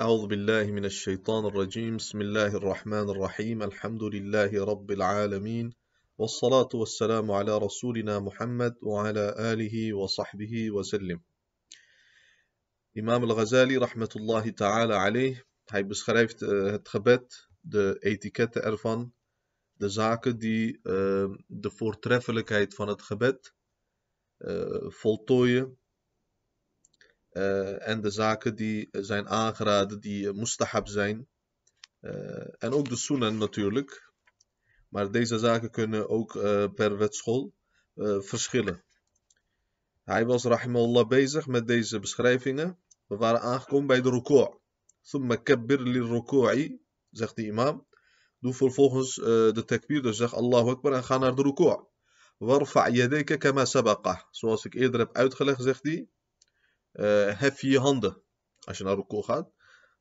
أعوذ بالله من الشيطان الرجيم. بسم الله الرحمن الرحيم. الحمد لله رب العالمين والصلاة والسلام على رسولنا محمد وعلى آله وصحبه وسلم. إمام الغزالي رحمة الله تعالى عليه هاي بس خريفت هتخبت آه، de etiket ervan de zaken die uh, de voortreffelijkheid van het gebed uh, voltooien uh, en de zaken die zijn aangeraden, die uh, mustahab zijn. En ook de sunan natuurlijk. Maar deze zaken kunnen ook per wetschool verschillen. Hij was rahimahullah bezig met deze beschrijvingen. We waren aangekomen bij de ruku'. Thumma kabbir li ruku'i, zegt de imam. Doe vervolgens de takbir, dus zeg Allahu Akbar en ga naar de ruku'. Warfa' kama sabaqa. Zoals ik eerder heb uitgelegd, zegt hij hef je je handen als je naar Ruku gaat.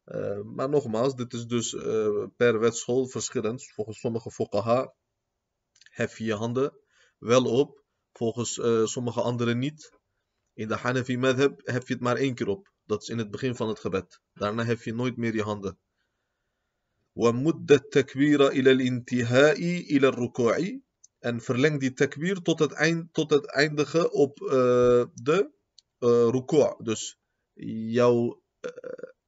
Uh, maar nogmaals, dit is dus uh, per wetschool verschillend. Volgens sommige fuqaha hef je je handen wel op, volgens sommige anderen niet. In de Hanafi madhab hef je het maar één keer op. Dat is in het begin van het gebed. Daarna hef je nooit meer je handen. ومد التكبير إلى الانتهاء إلى الركوع en verleng die takbir tot het, eind, tot het eindigen op de uh. Dus jouw uh,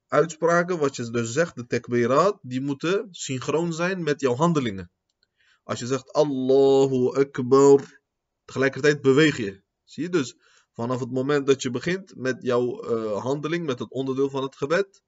uitspraken, wat je dus zegt, de takbiraat, die moeten synchroon zijn met jouw handelingen. Als je zegt Allahu Akbar, tegelijkertijd beweeg je. Zie je dus, vanaf het moment dat je begint met jouw uh, handeling, met het onderdeel van het gebed,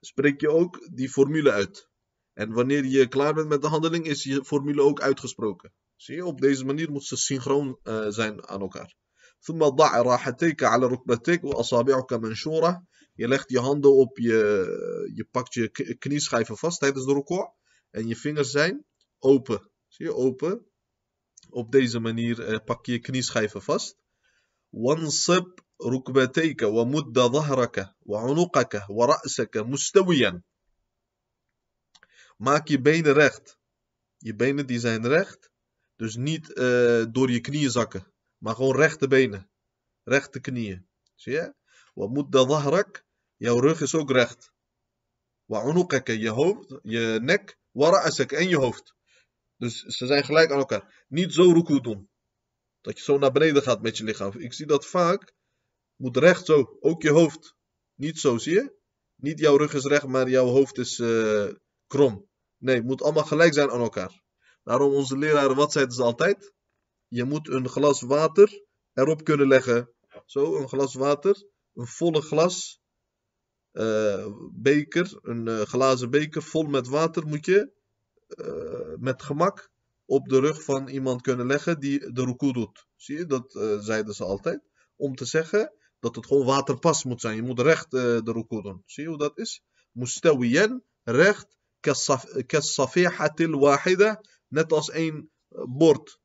spreek je ook die formule uit. En wanneer je klaar bent met de handeling, is je formule ook uitgesproken. Zie je, op deze manier moet ze synchroon zijn aan elkaar. ثم ضع راحتيك على ركبتيك وأصابعك منشورة je legt je handen op je, je pakt je knieschijven vast tijdens de ruku' en je vingers zijn open. Zie je, open. Op deze manier eh, pak je je knieschijven vast. وانصب ركبتيك ومد ظهرك وعنقك ورأسك مستويا. Maak je benen recht. Je benen die zijn recht. Dus niet uh, door je knieën zakken. Maar gewoon rechte benen. Rechte knieën. Zie je? Wat moet de dhahrak? Jouw rug is ook recht. Wa je hoofd, je nek. Wa en je hoofd. Dus ze zijn gelijk aan elkaar. Niet zo ruku doen. Dat je zo naar beneden gaat met je lichaam. Ik zie dat vaak. Moet recht zo. Ook je hoofd. Niet zo, zie je? Niet jouw rug is recht, maar jouw hoofd is uh, krom. Nee, moet allemaal gelijk zijn aan elkaar. Daarom onze leraren, wat zeiden ze altijd? Je moet een glas water erop kunnen leggen. Zo, een glas water. Een volle glas. Uh, beker. Een uh, glazen beker vol met water moet je uh, met gemak op de rug van iemand kunnen leggen die de ruku doet. Zie je, dat zeiden ze altijd. Om te zeggen dat het gewoon waterpas moet zijn. Je moet recht de ruku doen. Zie je hoe dat is? Mustawiyan, recht. Kassafihatil wahida. Net als één bord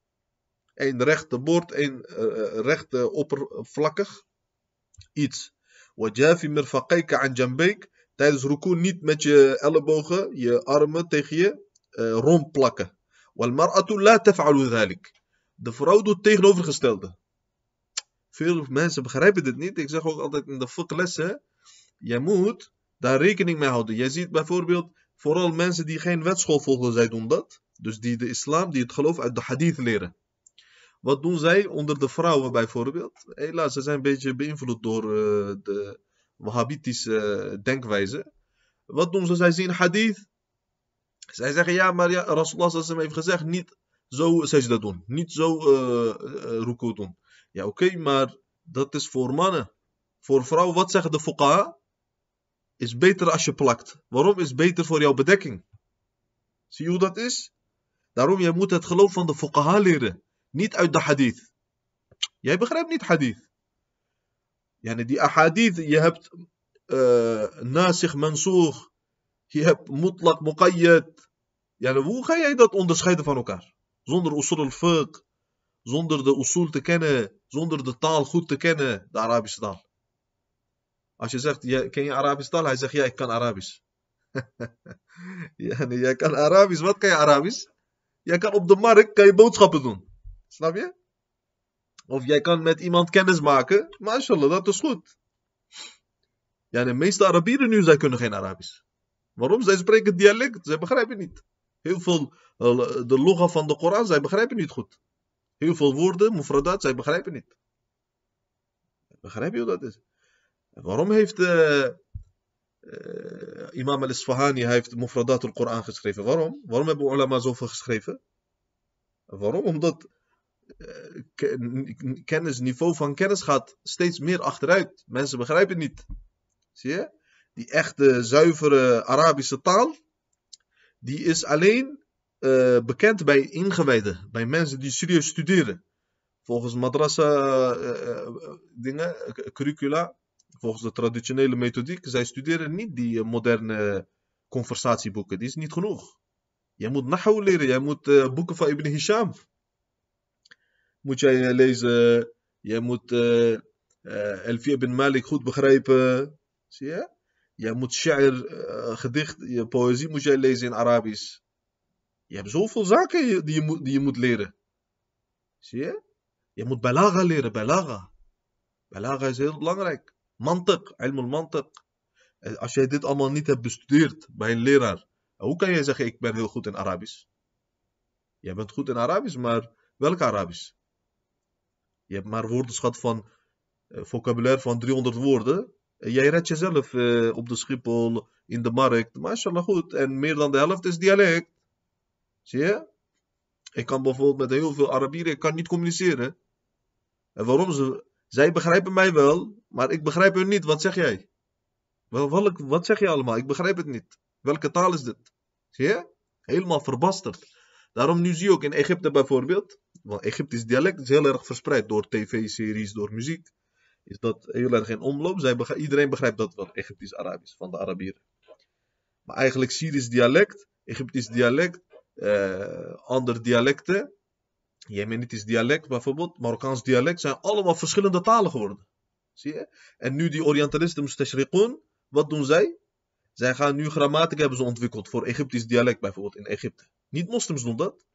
een rechte bord, een uh, rechte oppervlakkig iets. Wajafi mirfaqayka an jambayk. Tijdens ruku niet met je ellebogen, je armen tegen je uh, romp plakken. Wal mar'atu la taf'alu dhalik. De vrouw doet tegenovergestelde. Veel mensen begrijpen dit niet. Ik zeg ook altijd in de fiqh je moet daar rekening mee houden. Je ziet bijvoorbeeld, vooral mensen die geen wetschool volgen, zij doen dat. Dus die de islam, die het geloof uit de hadith leren. Wat doen zij onder de vrouwen bijvoorbeeld? Helaas, ze zijn een beetje beïnvloed door uh, de Wahhabitische denkwijze. Wat doen ze? Zij zien hadith. Zij zeggen ja, maar ja, Rasulullah heeft gezegd niet zo sajda doen. Niet zo uh, doen. Ja, oké, maar dat is voor mannen. Voor vrouwen, wat zeggen de fuqaha? Is beter als je plakt. Waarom is beter voor jouw bedekking? Zie je hoe dat is? Daarom, je moet het geloof van de fuqaha leren. Niet uit de hadith. Jij begrijpt niet hadith. Yani die ahadith, je hebt uh, nasikh, mansukh, je hebt mutlaq, muqayyad. Yani hoe ga jij dat onderscheiden van elkaar? Zonder usul al-fiqh, zonder de usul te kennen, zonder de taal goed te kennen, de Arabische taal. Als je zegt, ken je Arabische taal? Hij zegt, ja, ik kan Arabisch. yani, jij kan Arabisch, wat kan je Arabisch? Jij kan op de markt kan je boodschappen doen. Snap je? Of jij kan met iemand kennis maken. Mashallah, dat is goed. Ja, de meeste Arabieren nu, zij kunnen geen Arabisch. Waarom? Zij spreken dialect, zij begrijpen niet. Heel veel, eh, de loga van de Koran, zij begrijpen niet goed. Heel veel woorden, mufradat, zij begrijpen niet. Begrijp je hoe dat is? waarom heeft uh, uh, imam al-Isfahani heeft mufradat al-Quran geschreven? Waarom? Waarom hebben ulama zoveel geschreven? Waarom? Omdat kennis, niveau van kennis gaat steeds meer achteruit. Mensen begrijpen niet. Zie je? Die echte, zuivere Arabische taal, die is alleen uh, bekend bij ingewijden, bij mensen die serieus studeren. Volgens madrasa uh, dingen, curricula, volgens de traditionele methodiek, zij studeren niet die moderne conversatieboeken. Die is niet genoeg. Jij moet nahu leren, jij moet boeken van Ibn Hisham. Moet jij lezen, jij moet Elfie ibn Malik goed begrijpen. Zie je? Jij moet sha'ir, gedicht, je poëzie moet jij lezen in Arabisch. Je hebt zoveel zaken die je moet, die je moet leren. Zie je? Je moet balaga leren, balaga. Balaga is heel belangrijk. Mantik, ilmul mantik. Als jij dit allemaal niet hebt bestudeerd bij een leraar, hoe kan jij zeggen ik ben heel goed in Arabisch? Jij bent goed in Arabisch, maar welk Arabisch? Je hebt maar woordenschat van uh, vocabulaire van 300 woorden. jij redt jezelf uh, op de Schiphol, in de markt. Mashallah goed. En meer dan de helft is dialect. Zie je? Ik kan bijvoorbeeld met heel veel Arabieren, ik kan niet communiceren. En waarom? Ze, zij begrijpen mij wel, maar ik begrijp hun niet. Wat zeg jij? Wel, wat zeg je allemaal? Ik begrijp het niet. Welke taal is dit? Zie je? Helemaal verbasterd. Daarom nu zie je ook in Egypte bijvoorbeeld, want Egyptisch dialect is heel erg verspreid door tv-series, door muziek. Is dat heel erg in omloop. Zij iedereen begrijpt dat wel, Egyptisch-Arabisch, van de Arabieren. Maar eigenlijk Syrisch dialect, Egyptisch dialect, uh, andere dialecten, Jemenitisch dialect bijvoorbeeld, Marokkaans dialect, zijn allemaal verschillende talen geworden. Zie je? En nu die Orientalisten, Mustashriqun, wat doen zij? Zij gaan nu grammatica hebben ze ontwikkeld voor Egyptisch dialect bijvoorbeeld in Egypte. Niet moslims doen dat.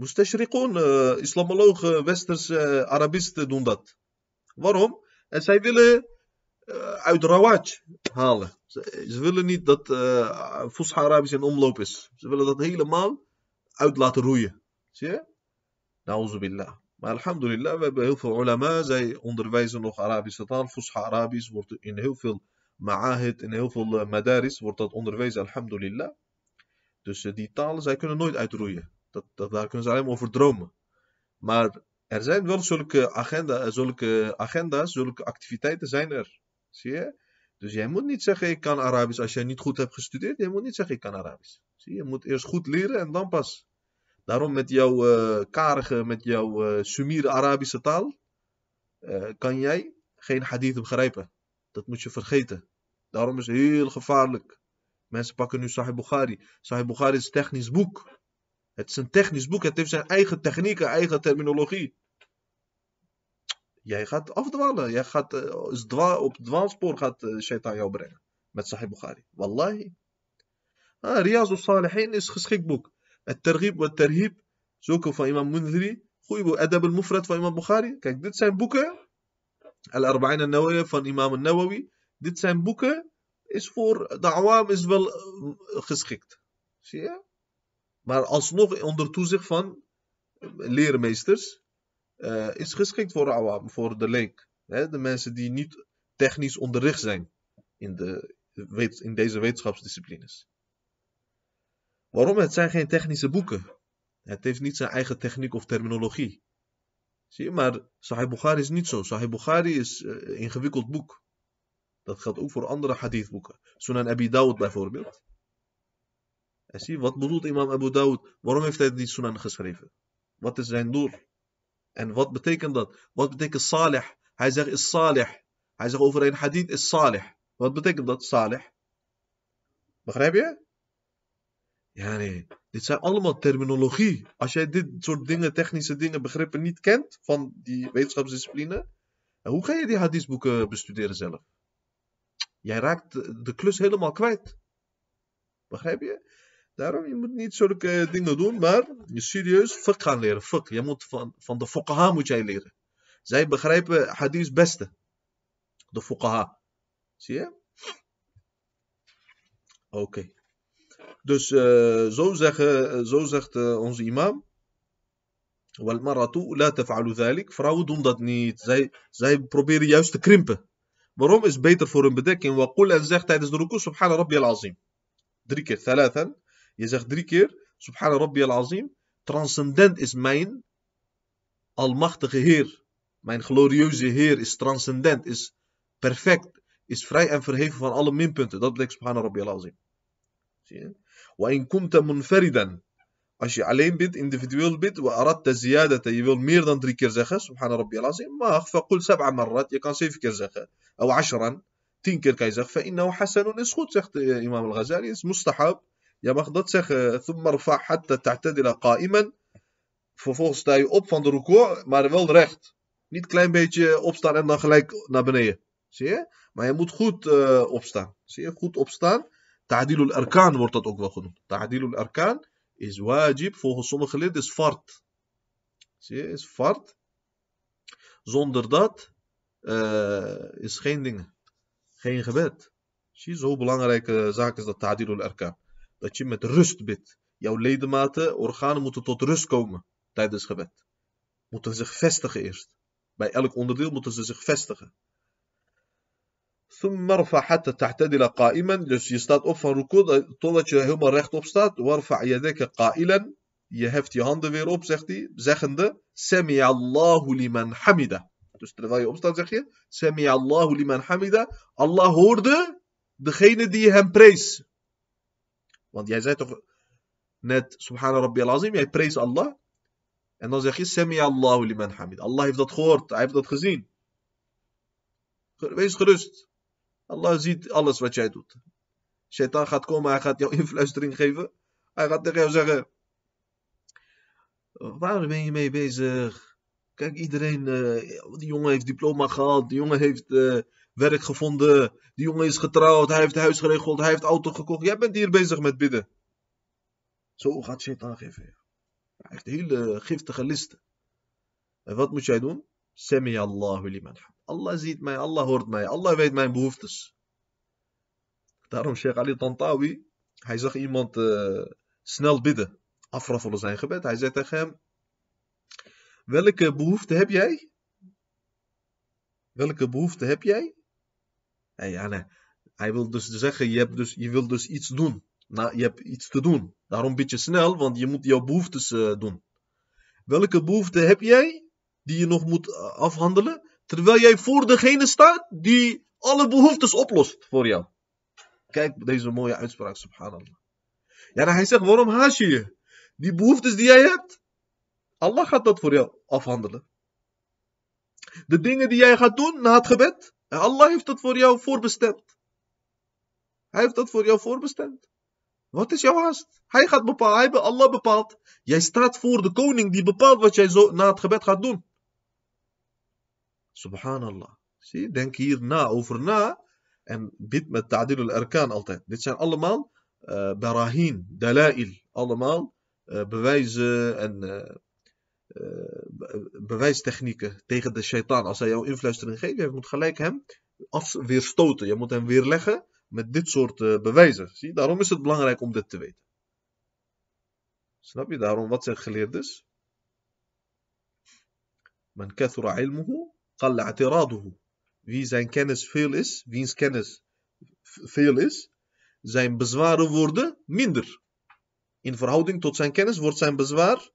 Mustashriqun, uh, islamologen, westerse uh, Arabisten doen dat. Waarom? En zij willen uh, uit Rawaj halen. Ze, willen niet dat uh, Fusha Arabisch in omloop is. Ze willen dat helemaal uit laten roeien. Zie je? Nauzubillah. Maar alhamdulillah, we hebben heel veel ulama. Zij onderwijzen nog Arabische taal. Fusha Arabisch wordt in heel veel ma'ahid, in heel veel madaris wordt dat onderwezen, alhamdulillah. Dus die talen, zij kunnen nooit uitroeien. Dat, dat, daar kunnen ze alleen maar over dromen. Maar er zijn wel zulke, agenda, zulke agenda's, zulke activiteiten zijn er. Zie je? Dus jij moet niet zeggen ik kan Arabisch als jij niet goed hebt gestudeerd. Jij moet niet zeggen ik kan Arabisch. Zie je? Je moet eerst goed leren en dan pas. Daarom met jouw uh, karige, met jouw uh, Sumire Arabische taal, kan jij geen hadith begrijpen. Dat moet je vergeten. Daarom is het heel gevaarlijk. Mensen pakken nu Sahih Bukhari. Sahih Bukhari is technisch boek. Het is een technisch boek. Het heeft zijn eigen technieken, eigen terminologie. Jij gaat afdwalen. Jij gaat uh, op het dwaalspoor gaat uh, shaitan jou brengen. Met Sahih Bukhari. Wallahi. Ah, Riyaz al-Salihin is geschikt boek. Het Terghib wa Terhib. Zulke van imam Mundhiri. Goeie boek. Adab al-Mufrad van imam Bukhari. Kijk, dit zijn boeken. Al-Arba'in al-Nawawi van imam al-Nawawi. Dit zijn boeken. Is voor de awam is wel uh, geschikt. Zie je? Maar alsnog onder toezicht van leermeesters uh, is geschikt voor, awam, voor de leek. Hè? De mensen die niet technisch onderricht zijn in, de, in deze wetenschapsdisciplines. Waarom? Het zijn geen technische boeken. Het heeft niet zijn eigen techniek of terminologie. Zie je, maar Sahih Bukhari is niet zo. Sahih Bukhari is een uh, ingewikkeld boek. Dat geldt ook voor andere hadithboeken. Sunan Abi Dawud bijvoorbeeld. En zie, wat bedoelt imam Abu Dawud? Waarom heeft hij die Sunan geschreven? Wat is zijn doel? En wat betekent dat? Wat betekent salih? Hij zegt is salih. Hij zegt over een hadith is salih. Wat betekent dat, salih? Begrijp je? Ja, nee. Dit zijn allemaal terminologie. Als jij dit soort dingen, technische dingen, begrippen niet kent van die wetenschapsdiscipline, hoe ga je die hadithboeken bestuderen zelf? Jij raakt de klus helemaal kwijt. Begrijp je? Daarom, je moet niet zulke dingen doen, maar je serieus fiqh gaan leren. Je van, de fuqaha moet jij leren. Zij begrijpen hadith beste. De fuqaha. Zie je? Oké. Dus uh, zo, zeggen, zo zegt uh, onze imam. La taf'alu. Vrouwen doen dat niet. Zij, zij proberen juist te krimpen. Waarom is het beter voor hun bedekking? Waqul en zegt tijdens de ruku subhana rabbi al-azim. Drie keer. Thalathan. Je zegt drie keer subhana rabbi al-azim. Transcendent is mijn almachtige Heer. Mijn glorieuze Heer is transcendent, is perfect, is vrij en verheven van alle minpunten. Dat betekent subhana rabbi al-azim. Zie je? In kunta munfaridan. Als je alleen bent, individueel wa aradta ziyadata, je wil meer dan drie keer zeggen, subhana rabbi al-azim, mag, faqul sab'a marrat, je kan zeven keer zeggen. Of ashran, tien keer kan je zeggen, fa'innahu hasanun is goed, zegt imam al-Ghazali, is mustahab. Je mag dat zeggen. Vervolgens sta je op van de record, maar wel recht. Niet een klein beetje opstaan en dan gelijk naar beneden. Zie je? Maar je moet goed uh, opstaan. Zie je? Goed opstaan. Ta'dilul arkan wordt dat ook wel genoemd. Ta'dilul arkan is wajib. Volgens sommige leden is fart. Zie je? Is fart. Zonder dat uh, is geen dingen. Geen gebed. Zie je? Zo belangrijke zaak is dat ta'dilul arkan Dat je met rust bidt. Jouw ledematen, organen moeten tot rust komen tijdens gebed. Moeten zich vestigen eerst. Bij elk onderdeel moeten ze zich vestigen. ثم ارفع حتى تعتدل قائما dus je staat op van ruku totdat je helemaal rechtop staat وارفع يديك قائلا je heft je handen weer op zegt hij zeggende سمع الله لمن حمده dus terwijl je opstaat zeg je سمع الله لمن حمده Allah hoorde degene die hem prees want jij zei toch net subhana rabbi al-azim jij prees Allah en dan zeg je Sami Allahu liman hamid. Allah heeft dat gehoord. Hij heeft dat gezien. Wees gerust. Allah ziet alles wat jij doet. Shaitan gaat komen, hij gaat jou influistering geven. Hij gaat tegen jou zeggen: Waar ben je mee bezig? Kijk, iedereen, uh, die jongen heeft diploma gehaald, die jongen heeft uh, werk gevonden, die jongen is getrouwd, hij heeft huis geregeld, hij heeft auto gekocht. Jij bent hier bezig met bidden. Zo gaat Shaitan geven. Hij heeft hele giftige listen. En wat moet jij doen? Semi Allahu liman Allah ziet mij, Allah hoort mij, Allah weet mijn behoeftes. Daarom Sheikh Ali Tantawi, hij zag iemand uh, snel bidden, afraffelen zijn gebed. Hij zei tegen hem, welke behoefte heb jij? Welke behoefte heb jij? Hij wil dus zeggen, je, hebt dus, je wil dus iets doen. Nou, je hebt iets te doen. Daarom bid je snel, want je moet jouw behoeftes uh, doen. Welke behoefte heb jij die je nog moet uh, afhandelen? Terwijl jij voor degene staat die alle behoeftes oplost voor jou. Kijk deze mooie uitspraak, subhanallah. Ja, hij zegt, waarom haast je je? Die behoeftes die jij hebt, Allah gaat dat voor jou afhandelen. De dingen die jij gaat doen na het gebed, Allah heeft dat voor jou voorbestemd. Hij heeft dat voor jou voorbestemd. Wat is jouw haast? Hij gaat bepalen, hij, Allah bepaalt. Jij staat voor de koning die bepaalt wat jij zo na het gebed gaat doen. Subhanallah. Zie, denk hier na over na. En bid met ta'dil al-arkan altijd. Dit zijn allemaal uh, barahin, dalail. Allemaal uh, bewijzen en uh, bewijstechnieken tegen de shaitaan. Als hij jou influistering geeft, je moet gelijk hem af. Je moet hem weerleggen met dit soort uh, bewijzen. Zie, daarom is het belangrijk om dit te weten. Snap je daarom wat zijn? Man kathura ilmuhu. Wie zijn kennis veel is, wiens kennis veel is, zijn bezwaren worden minder. In verhouding tot zijn kennis wordt zijn bezwaar,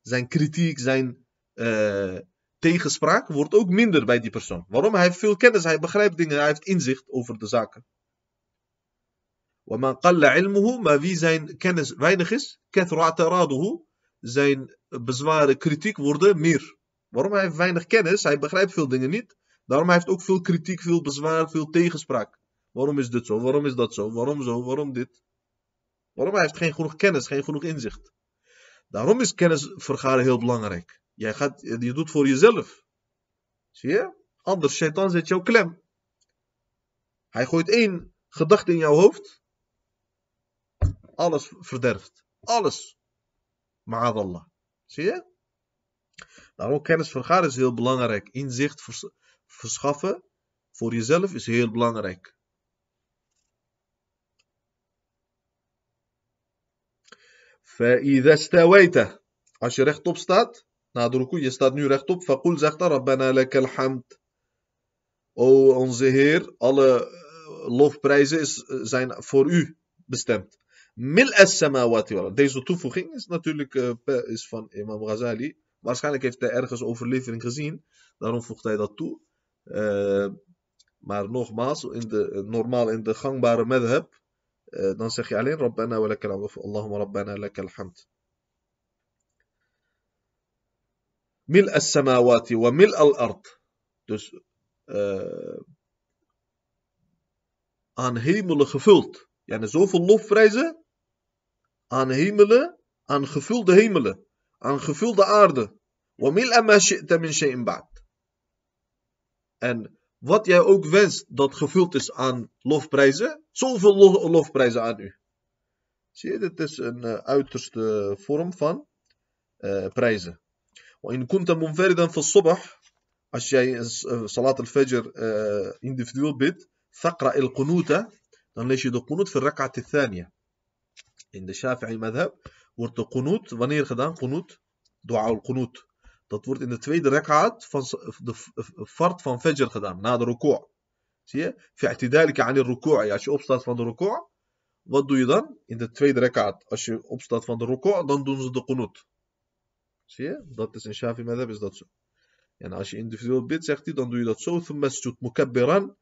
zijn kritiek, zijn uh, tegenspraak wordt ook minder bij die persoon. Waarom? Hij heeft veel kennis, hij begrijpt dingen, hij heeft inzicht over de zaken. وَمَنْ قَلَّ عِلْمُهُ Maar wie zijn kennis weinig is, كَثْرُ اعْتَرَادُهُ Zijn bezwaren, kritiek worden meer. Waarom? Hij heeft weinig kennis, hij begrijpt veel dingen niet. Daarom heeft hij ook veel kritiek, veel bezwaar, veel tegenspraak. Waarom is dit zo? Waarom is dat zo? Waarom zo? Waarom dit? Waarom? Hij heeft geen genoeg kennis, geen genoeg inzicht. Daarom is kennis vergaren heel belangrijk. Jij gaat, je doet voor jezelf. Zie je? Anders, shaitan zet jou klem. Hij gooit één gedachte in jouw hoofd. Alles verderft. Alles. Ma'adallah. Zie je? Daarom kennis vergaren is heel belangrijk. Inzicht verschaffen voor jezelf is heel belangrijk. Als je rechtop staat, na de je staat nu rechtop. Fakul zegt Rabbana lakal hamd. O onze Heer, alle lofprijzen is, zijn voor u bestemd. Mil as samawati wal Deze toevoeging is natuurlijk is van Imam Ghazali. Waarschijnlijk heeft hij ergens overlevering gezien. Daarom voegt hij dat toe. Maar nogmaals, in de, normaal in de gangbare madhab, uh, dan zeg je alleen Rabbana wa lakal Allahumma Rabbana lakal hamd. Mil as-samawati wa mil al-ard. Dus uh, aan hemelen gevuld. Ja, zoveel lofprijzen aan hemelen, aan gevulde hemelen, aan gevulde aarde. En wat jij ook wenst dat gevuld is aan lofprijzen, zoveel lofprijzen aan u. Zie je, dit is een uh, uiterste vorm van uh, prijzen. In kunta munfaridan fi subh, als jij uh, salat al-fajr individueel bidt, faqra al-qunuta, dan lees je de qunut voor rak'at al-thaniya. In de Shafi'i madhab wordt de qunut wanneer gedaan? Qunut, dua al-qunut. Dat wordt in de tweede rak'at van de fard van Fajr gedaan, na de ruku'. Zie je? Fi'tidalika aan de ruku'. Als je opstaat van de ruku', wat doe je dan? In de tweede rak'at. Als je opstaat van de ruku', dan doen ze de qunut. Zie je? Dat is in Shafi Madhab is dat zo. En als je individueel bid, zegt hij, dan doe je dat zo. Thumasjud mukabbiran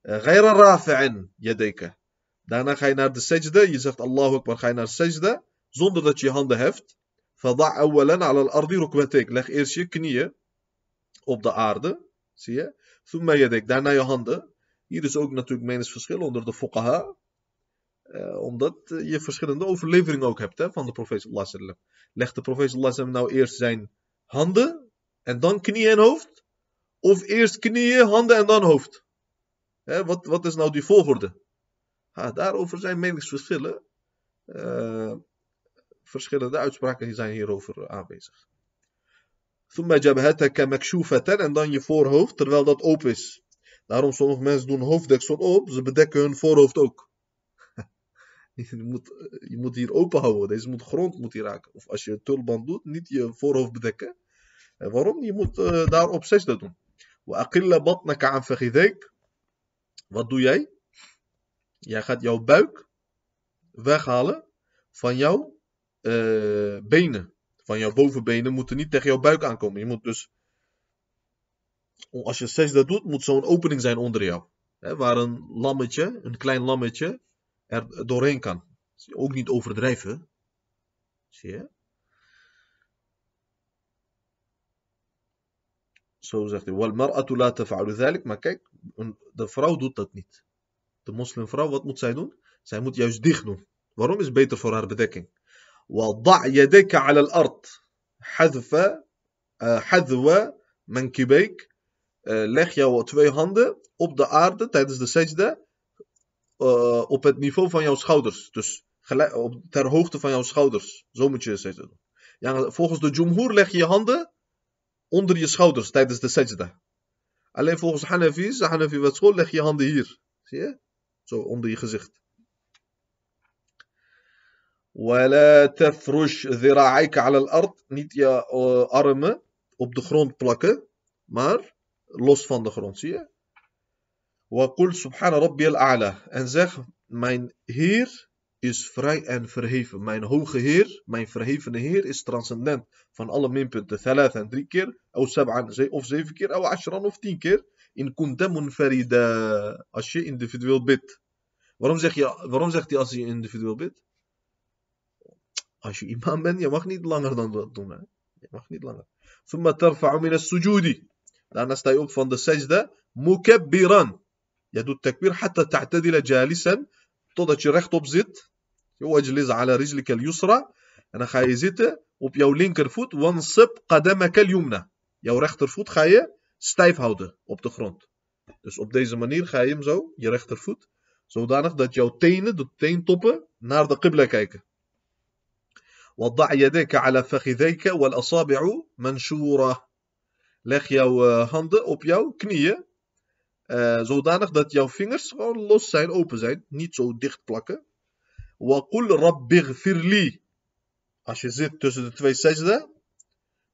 eh, rafi'in. Daarna ga je naar de sejde, Je zegt Allahu Akbar, ga je naar sejde, Zonder dat je handen heft. Fada' ala al-ardi. Leg eerst je knieën op de aarde. Zie je? Thumma yadek. Daarna je handen. Hier is ook natuurlijk meningsverschil onder de fuqaha. Uh, omdat je verschillende overleveringen ook hebt hè, van de profeet sallallahu. Legt de profeet sallallahu nou eerst zijn handen en dan knieën en hoofd? Of eerst knieën, handen en dan hoofd? Hè, wat, wat is nou die volgorde? Daarover zijn meningsverschillen. Uh, verschillende uitspraken zijn hierover aanwezig. En dan je voorhoofd terwijl dat open is. Daarom sommige mensen doen hoofddeksel op. Ze bedekken hun voorhoofd ook. je, moet, je moet hier open houden. Deze moet grond moet hier raken. Of als je tulband doet, niet je voorhoofd bedekken. En waarom? Je moet uh, daar op zesde doen. Wat doe jij? Jij gaat jouw buik weghalen van jouw uh, benen. Van jouw bovenbenen moeten niet tegen jouw buik aankomen. Je moet dus, als je zesde doet, moet zo'n opening zijn onder jou. Waar een lammetje, een klein lammetje, er doorheen kan. Ook niet overdrijven. Zie je? Zo zegt hij. Wal mar'atu la taf'alu dhalik. Maar kijk, de vrouw doet dat niet de moslimvrouw, wat moet zij doen? Zij moet juist dicht doen. Waarom is het beter voor haar bedekking? وضع يديك على الأرض حذف حذو منكبيك leg jouw twee handen op de aarde tijdens de sajda uh, op het niveau van jouw schouders. Dus op, ter hoogte van jouw schouders. Zo moet je de sajda doen. Ja, volgens de jumhur leg je je handen onder je schouders tijdens de sajda. Alleen volgens Hanafi's, de Hanafi wat school, leg je handen hier. Zie je? Zo onder je gezicht. ولا تفرش ذراعيك على الأرض niet je uh, armen op de grond plakken maar los van de grond zie je وقل سبحان ربي a'la. En zeg, mijn Heer is vrij en verheven. Mijn hoge Heer, mijn verhevene Heer is transcendent van alle minpunten. Thalat en drie keer, of zeven, of keer, of ashran of tien keer. In kuntamun als je individueel bidt. Waarom, zeg waarom zegt hij als je individueel bidt? Als je imam bent, je mag niet langer dan dat doen. Hè? Je mag niet langer. Thumma tarfa'u min as-sujudi. Daarna sta je op van de zesde, Mukabbiran. يد التكبير حتى تعتدل جالسا. تضع ريخ توب زيت. واجلس على رجلك اليسرى. أنا خاي زيت. وبيو لينكر فوت. وانصب قدمك اليمنى. يو ريخ فوت خاي ستايف هاوده. اوب دو فرونت. دس اوب ديزي مانير خاي مزو يا ريخ فوت. زودانخ دات يو تين. دو تين توب. نار دو قبلة كايك. وضع يديك على فخذيك والأصابع منشورة. لخ يو هاند اوب يو كنية. Uh, zodanig dat jouw vingers gewoon los zijn, open zijn, niet zo dicht plakken. Waqul rabbighfirli. Als je zit tussen de twee sajda,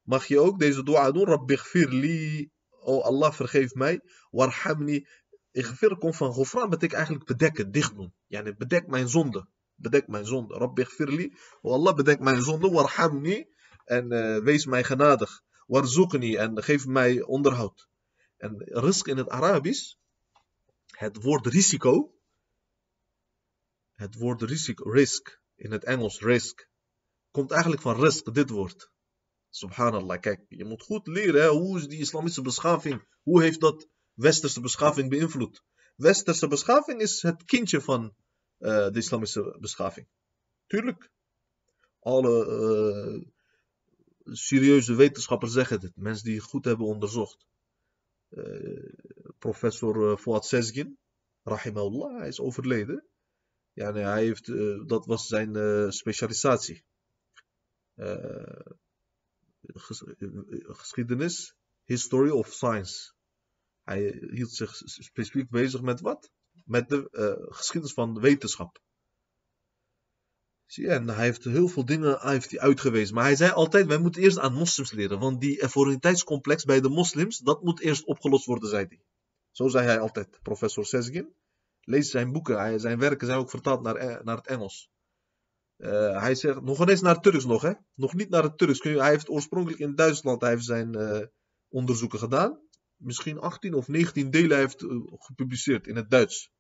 mag je ook deze dua doen. Rabbighfirli. Oh Allah, vergeef mij. Warhamni. Igfir komt van gofran, betekent eigenlijk bedekken, dicht doen. Yani bedek mijn zonde. Bedek mijn zonde. Rabbighfirli. Oh Allah, bedek mijn zonde. Warhamni. En eh, wees mij genadig. Warzoekni. En geef mij onderhoud. En risk in het Arabisch, het woord risico, het woord risico, risk, in het Engels risk, komt eigenlijk van risk, dit woord. Subhanallah, kijk, je moet goed leren hoe is die islamitische beschaving, hoe heeft dat westerse beschaving beïnvloed. Westerse beschaving is het kindje van uh, de islamitische beschaving. Tuurlijk. Alle uh, serieuze wetenschappers zeggen dit. Mensen die het goed hebben onderzocht. Uh, professor Fuad Sezgin, rahimahullah, hij is overleden. Ja, nee, hij heeft, dat was zijn specialisatie. geschiedenis, history of science. Hij hield zich specifiek bezig met wat? Met de geschiedenis van wetenschap. Zie je, en hij heeft heel veel dingen heeft hij uitgewezen. Maar hij zei altijd, wij moeten eerst aan moslims leren. Want die ervorenheidscomplex bij de moslims, dat moet eerst opgelost worden, zei hij. Zo zei hij altijd, professor Sesgin. Lees zijn boeken, zijn werken zijn ook vertaald naar, eh, naar het Engels. Uh, hij zegt, nog eens naar het Turks nog, hè? Nog niet naar het Turks. Hij heeft oorspronkelijk in Duitsland hij heeft zijn uh, onderzoeken gedaan. Misschien 18 of 19 delen heeft uh, gepubliceerd in het Duits.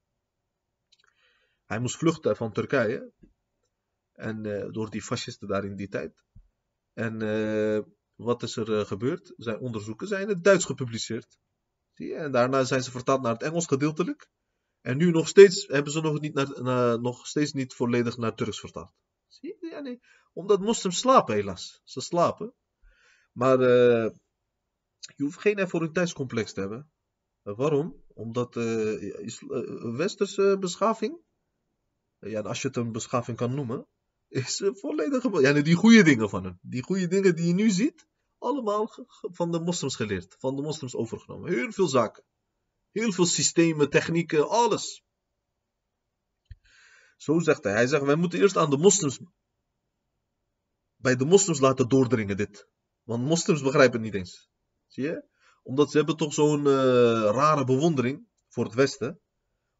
Hij moest vluchten van Turkije. En door die fascisten daar in die tijd. En wat is er gebeurd? Zijn onderzoeken zijn in het Duits gepubliceerd. Zie je? En daarna zijn ze vertaald naar het Engels gedeeltelijk. En nu nog steeds hebben ze nog, niet naar, naar, nog steeds niet volledig naar Turks vertaald. Zie je? Ja. Omdat moslims slapen helaas. Ze slapen. Maar je hoeft geen autoriteitscomplex te hebben. Waarom? Omdat uh, westerse beschaving, ja, als je het een beschaving kan noemen, is volledig... Ja, die goede dingen van hem. Die goede dingen die je nu ziet, allemaal van de moslims geleerd. Van de moslims overgenomen. Heel veel zaken. Heel veel systemen, technieken, alles. Zo zegt hij. Hij zegt, wij moeten eerst aan de moslims, bij de moslims laten doordringen dit. Want moslims begrijpen het niet eens. Zie je? Omdat ze hebben toch zo'n uh, rare bewondering voor het Westen.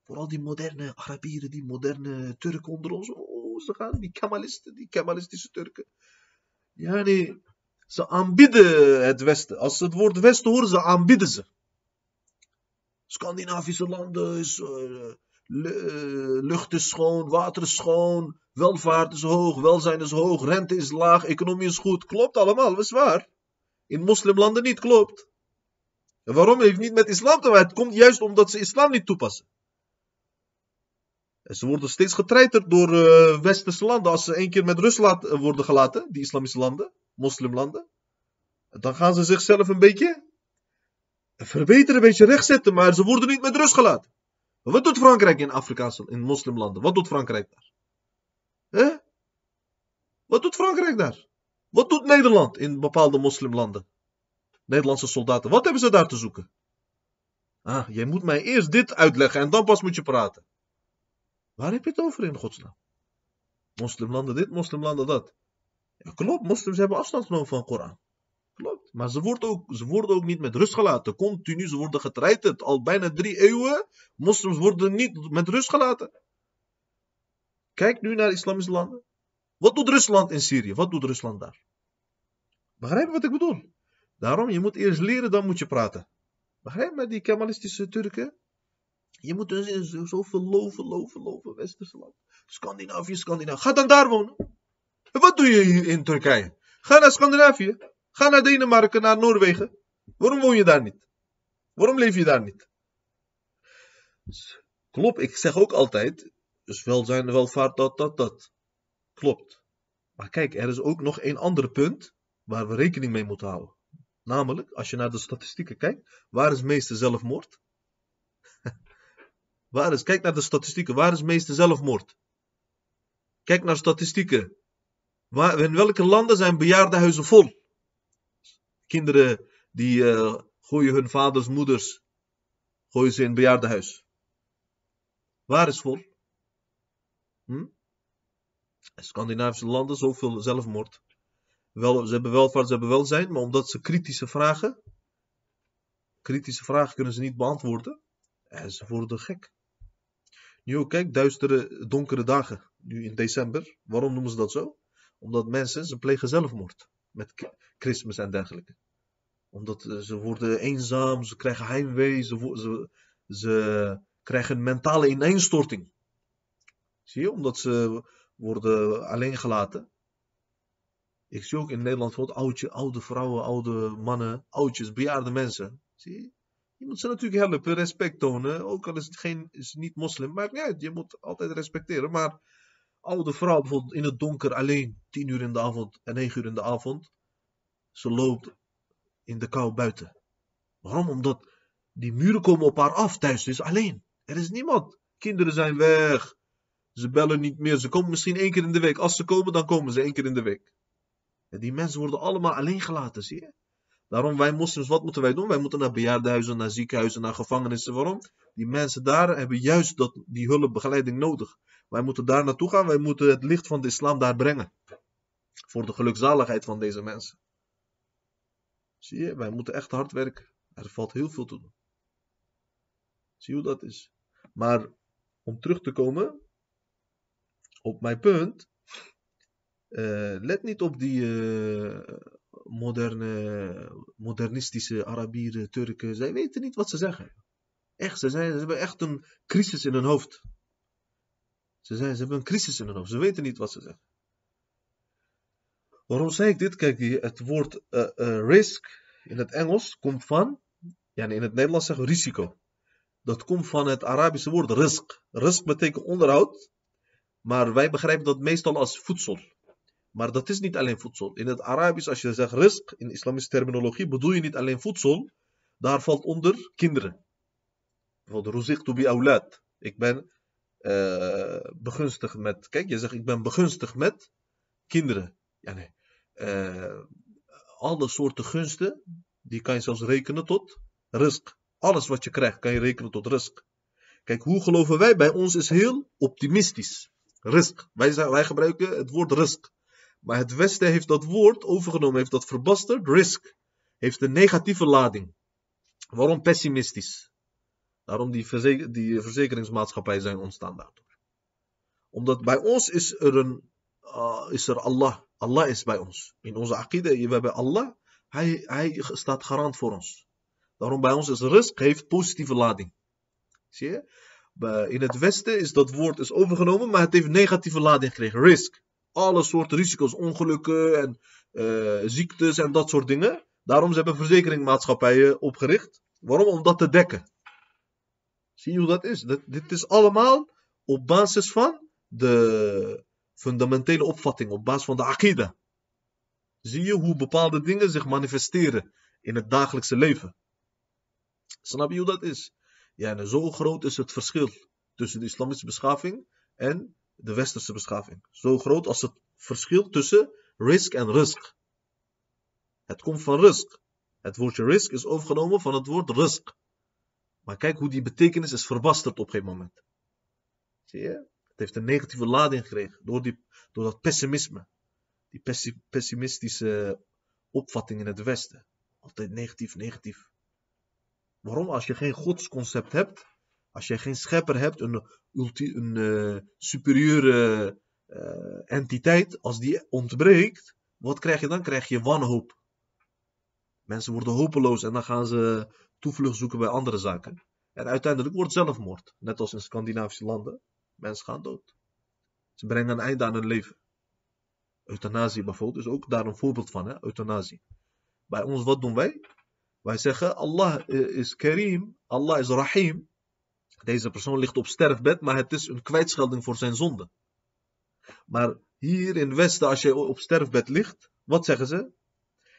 Vooral die moderne Arabieren, die moderne Turken onder ons. Ze gaan, die Kemalisten, die Kemalistische Turken. Ja, nee. Ze aanbidden het Westen. Als ze het woord Westen horen, ze aanbidden ze. Scandinavische landen is, uh, lucht is schoon, water is schoon, welvaart is hoog, welzijn is hoog, rente is laag, economie is goed. Klopt allemaal, is waar. In moslimlanden niet, klopt. En waarom? Heeft niet met islam te maken. Het komt juist omdat ze islam niet toepassen. Ze worden steeds getreiterd door uh, westerse landen. Als ze één keer met rust laat, worden gelaten, die islamische landen, moslimlanden. Dan gaan ze zichzelf een beetje verbeteren, een beetje rechtzetten, maar ze worden niet met rust gelaten. Wat doet Frankrijk in Afrikaanse, in moslimlanden? Wat doet Frankrijk daar? Hè? Wat doet Frankrijk daar? Wat doet Nederland in bepaalde moslimlanden? Nederlandse soldaten, wat hebben ze daar te zoeken? Ah, jij moet mij eerst dit uitleggen en dan pas moet je praten. Waar heb je het over in godsnaam? Moslimlanden dit, moslimlanden dat. Ja, klopt, moslims hebben afstand genomen van de Koran. Klopt. Maar ze worden, ook, ze worden ook niet met rust gelaten. Continu, ze worden getreiterd. Al bijna drie eeuwen. Moslims worden niet met rust gelaten. Kijk nu naar islamische landen. Wat doet Rusland in Syrië? Wat doet Rusland daar? Begrijp je wat ik bedoel? Daarom, je moet eerst leren, dan moet je praten. Begrijp je, die Kemalistische Turken? Je moet dus zoveel loven, loven, loven, westerse land. Scandinavië, Scandinavië. Ga dan daar wonen. En wat doe je in Turkije? Ga naar Scandinavië. Ga naar Denemarken, naar Noorwegen. Waarom woon je daar niet? Waarom leef je daar niet? Klopt, ik zeg ook altijd, dus welzijn, welvaart, dat, dat, dat. Klopt. Maar kijk, er is ook nog een ander punt waar we rekening mee moeten houden. Namelijk, als je naar de statistieken kijkt, waar is meeste zelfmoord? Waar is, kijk naar de statistieken, waar is meeste zelfmoord? Kijk naar statistieken. Waar, in welke landen zijn bejaardenhuizen vol? Kinderen die uh, gooien hun vaders, moeders, gooien ze in het bejaardenhuis. Waar is vol? Hm? Scandinavische landen, zoveel zelfmoord. Wel, ze hebben welvaart, ze hebben welzijn, maar omdat ze kritische vragen, kritische vragen kunnen ze niet beantwoorden, en ze worden gek. Nu ook, kijk, duistere, donkere dagen, nu in december. Waarom noemen ze dat zo? Omdat mensen, ze plegen zelfmoord. Met Christmas en dergelijke. Omdat eh, ze worden eenzaam, ze krijgen heimwee, ze, ze, ze krijgen een mentale ineenstorting. Zie je? Omdat ze worden alleen gelaten. Ik zie ook in Nederland bijvoorbeeld oudje, oude vrouwen, oude mannen, oudjes, bejaarde mensen. Zie je? Je moet ze natuurlijk helpen, respect tonen. Ook al is het geen, is niet moslim. Maar ja, je moet altijd respecteren. Maar oude vrouw bijvoorbeeld in het donker alleen, tien uur in de avond en negen uur in de avond. Ze loopt in de kou buiten. Waarom? Omdat die muren komen op haar af thuis. Ze is alleen. Er is niemand. Kinderen zijn weg. Ze bellen niet meer. Ze komen misschien één keer in de week. Als ze komen, dan komen ze één keer in de week. En die mensen worden allemaal alleen gelaten, zie je? Daarom, wij moslims, wat moeten wij doen? Wij moeten naar bejaardenhuizen, naar ziekenhuizen, naar gevangenissen. Waarom? Die mensen daar hebben juist dat, die hulpbegeleiding nodig. Wij moeten daar naartoe gaan. Wij moeten het licht van de islam daar brengen. Voor de gelukzaligheid van deze mensen. Zie je? Wij moeten echt hard werken. Er valt heel veel te doen. Zie hoe dat is? Maar om terug te komen op mijn punt. Uh, let niet op die uh, moderne, modernistische Arabieren, Turken. Zij weten niet wat ze zeggen. Echt, ze, zijn, ze hebben echt een crisis in hun hoofd. Ze, zijn, ze hebben een crisis in hun hoofd. Ze weten niet wat ze zeggen. Waarom zei ik dit? Kijk, het woord uh, risk in het Engels komt van, ja, in het Nederlands zeggen we risico. Dat komt van het Arabische woord risk. Risk betekent onderhoud, maar wij begrijpen dat meestal als voedsel. Maar dat is niet alleen voedsel. In het Arabisch, als je zegt risk, in islamische terminologie, bedoel je niet alleen voedsel. Daar valt onder kinderen. Bijvoorbeeld, ruziktu bi aulad. Ik ben uh, begunstigd met, kijk, je zegt ik ben begunstigd met kinderen. Ja, nee. Uh, alle soorten gunsten, die kan je zelfs rekenen tot risk. Alles wat je krijgt, kan je rekenen tot risk. Kijk, hoe geloven wij? Bij ons is heel optimistisch. Risk. Wij, wij gebruiken het woord risk. Maar het Westen heeft dat woord overgenomen, heeft dat verbasterd. Risk. Heeft een negatieve lading. Waarom pessimistisch? Daarom die, verzeker, die verzekeringsmaatschappijen zijn ontstaan daardoor. Omdat bij ons is er, een, uh, is er Allah. Allah is bij ons. In onze akide, we hebben Allah. Hij, hij staat garant voor ons. Daarom bij ons is risk, heeft positieve lading. Zie je? In het Westen is dat woord is overgenomen, maar het heeft negatieve lading gekregen. Risk. Alle soorten risico's, ongelukken en uh, ziektes en dat soort dingen. Daarom ze hebben verzekeringmaatschappijen opgericht. Waarom? Om dat te dekken. Zie je hoe dat is? Dat, dit is allemaal op basis van de fundamentele opvatting, op basis van de akida. Zie je hoe bepaalde dingen zich manifesteren in het dagelijkse leven. Snap je hoe dat is? Ja, en zo groot is het verschil tussen de islamitische beschaving en de westerse beschaving. Zo groot als het verschil tussen risk en risk. Het komt van risk. Het woordje risk is overgenomen van het woord risk. Maar kijk hoe die betekenis is verbasterd op een moment. Zie je? Het heeft een negatieve lading gekregen door, die, door dat pessimisme. Die pessimistische opvatting in het Westen. Altijd negatief, negatief. Waarom? Als je geen godsconcept hebt, als je geen schepper hebt, een, een uh, superieure uh, entiteit, als die ontbreekt, wat krijg je dan? Krijg je wanhoop. Mensen worden hopeloos en dan gaan ze toevlucht zoeken bij andere zaken. En uiteindelijk wordt zelfmoord, net als in Scandinavische landen. Mensen gaan dood. Ze brengen een einde aan hun leven. Euthanasie bijvoorbeeld is ook daar een voorbeeld van, hè? euthanasie. Bij ons, wat doen wij? Wij zeggen, Allah is Karim, Allah is Rahim. Deze persoon ligt op sterfbed, maar het is een kwijtschelding voor zijn zonde. Maar hier in Westen, als je op sterfbed ligt, wat zeggen ze?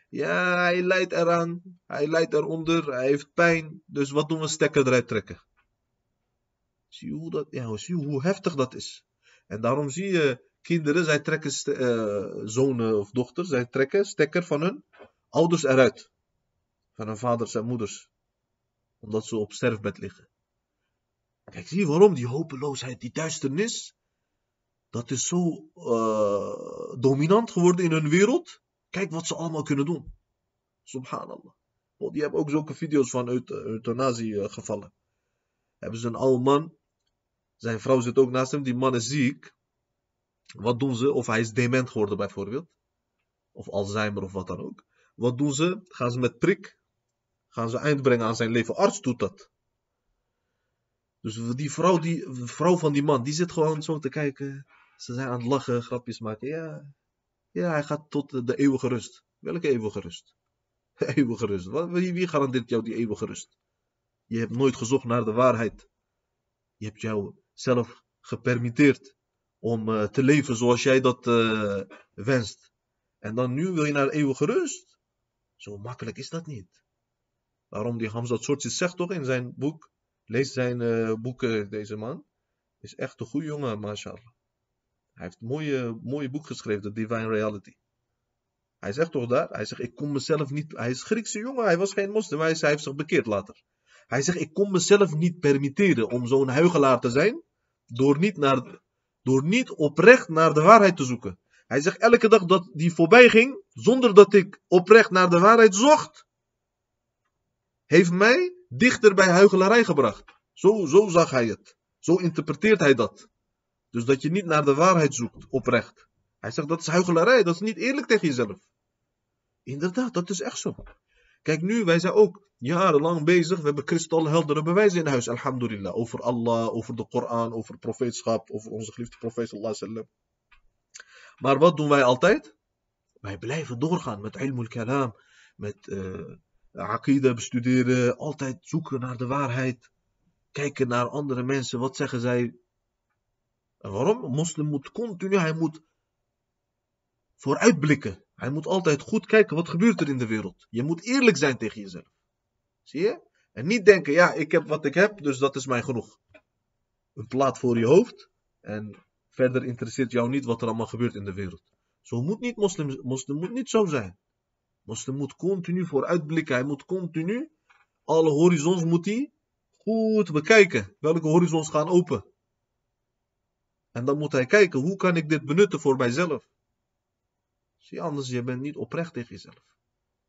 Ja, hij lijdt eraan, hij lijdt eronder, hij heeft pijn, dus wat doen we? Stekker eruit trekken. Zie je hoe, dat, ja, zie hoe heftig dat is? En daarom zie je kinderen, zij trekken uh, zonen of dochters, zij trekken stekker van hun ouders eruit van hun vaders en moeders. Omdat ze op sterfbed liggen. Kijk, zie je waarom? Die hopeloosheid, die duisternis. dat is zo uh, dominant geworden in hun wereld. Kijk wat ze allemaal kunnen doen. Subhanallah. Want die hebben ook zulke video's van euthanasie uh, gevallen. Hebben ze een oude man. Zijn vrouw zit ook naast hem. Die man is ziek. Wat doen ze? Of hij is dement geworden bijvoorbeeld. Of Alzheimer of wat dan ook. Wat doen ze? Gaan ze met prik. Gaan ze eind brengen aan zijn leven. Arts doet dat. Dus die vrouw, die vrouw van die man, die zit gewoon zo te kijken. Ze zijn aan het lachen, grapjes maken. Ja, ja hij gaat tot de eeuwige rust. Welke eeuwige rust? eeuwige rust. Wie, garandeert jou die eeuwige rust? Je hebt nooit gezocht naar de waarheid. Je hebt jou zelf gepermitteerd om uh, te leven zoals jij dat uh, wenst. En dan nu wil je naar eeuwige rust? Zo makkelijk is dat niet. Waarom die Hamza Tsortjes zegt toch in zijn boek. Lees zijn uh, boeken, deze man. Is echt een goede jongen, mashallah. Hij heeft een mooie, mooie boek geschreven, The Divine Reality. Hij zegt toch daar, hij zegt, ik kon mezelf niet, hij is Griekse jongen, hij was geen moslim, hij, hij heeft zich bekeerd later. Hij zegt, ik kon mezelf niet permitteren om zo'n huigelaar te zijn, door niet, naar, door niet oprecht naar de waarheid te zoeken. Hij zegt, elke dag dat die voorbij ging, zonder dat ik oprecht naar de waarheid zocht, heeft mij dichter bij huigelarij gebracht. Zo, zo zag hij het. Zo interpreteert hij dat. Dus dat je niet naar de waarheid zoekt, oprecht. Hij zegt dat is huigelarij, dat is niet eerlijk tegen jezelf. Inderdaad, dat is echt zo. Kijk, nu, wij zijn ook jarenlang bezig. We hebben kristalheldere bewijzen in huis, alhamdulillah. Over Allah, over de Koran, over profeetschap, over onze geliefde profeet sallallahu Maar wat doen wij altijd? Wij blijven doorgaan met ilmul kalam, met uh, aqida bestuderen, altijd zoeken naar de waarheid. Kijken naar andere mensen, wat zeggen zij? En waarom? Een moslim moet continu, hij moet vooruitblikken. Hij moet altijd goed kijken wat gebeurt er in de wereld. Je moet eerlijk zijn tegen jezelf. Zie je? En niet denken, ja, ik heb wat ik heb, dus dat is mij genoeg. Een plaat voor je hoofd en verder interesseert jou niet wat er allemaal gebeurt in de wereld. Zo moet niet moslim, moslim moet niet zo zijn. Moslim moet continu vooruitblikken. Hij moet continu, alle horizons moet hij goed bekijken. Welke horizons gaan open? En dan moet hij kijken, hoe kan ik dit benutten voor mijzelf? Zie anders je bent niet oprecht tegen jezelf.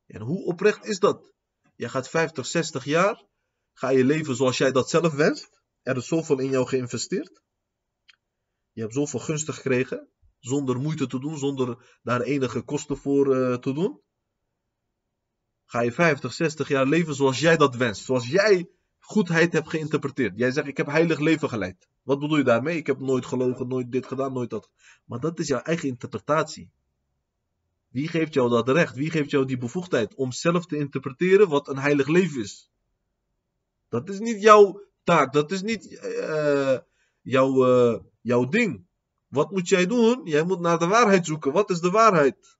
En hoe oprecht is dat? Je gaat 50, 60 jaar, ga je leven zoals jij dat zelf wenst. Er is zoveel in jou geïnvesteerd. Je hebt zoveel gunsten gekregen, zonder moeite te doen, zonder daar enige kosten voor uh, te doen. Ga je 50, 60 jaar leven zoals jij dat wenst, zoals jij goedheid hebt geïnterpreteerd. Jij zegt, ik heb heilig leven geleid. Wat bedoel je daarmee? Ik heb nooit gelogen, nooit dit gedaan, nooit dat. Maar dat is jouw eigen interpretatie. Wie geeft jou dat recht? Wie geeft jou die bevoegdheid om zelf te interpreteren wat een heilig leven is? Dat is niet jouw taak, dat is niet uh, jouw, uh, jouw ding. Wat moet jij doen? Jij moet naar de waarheid zoeken. Wat is de waarheid?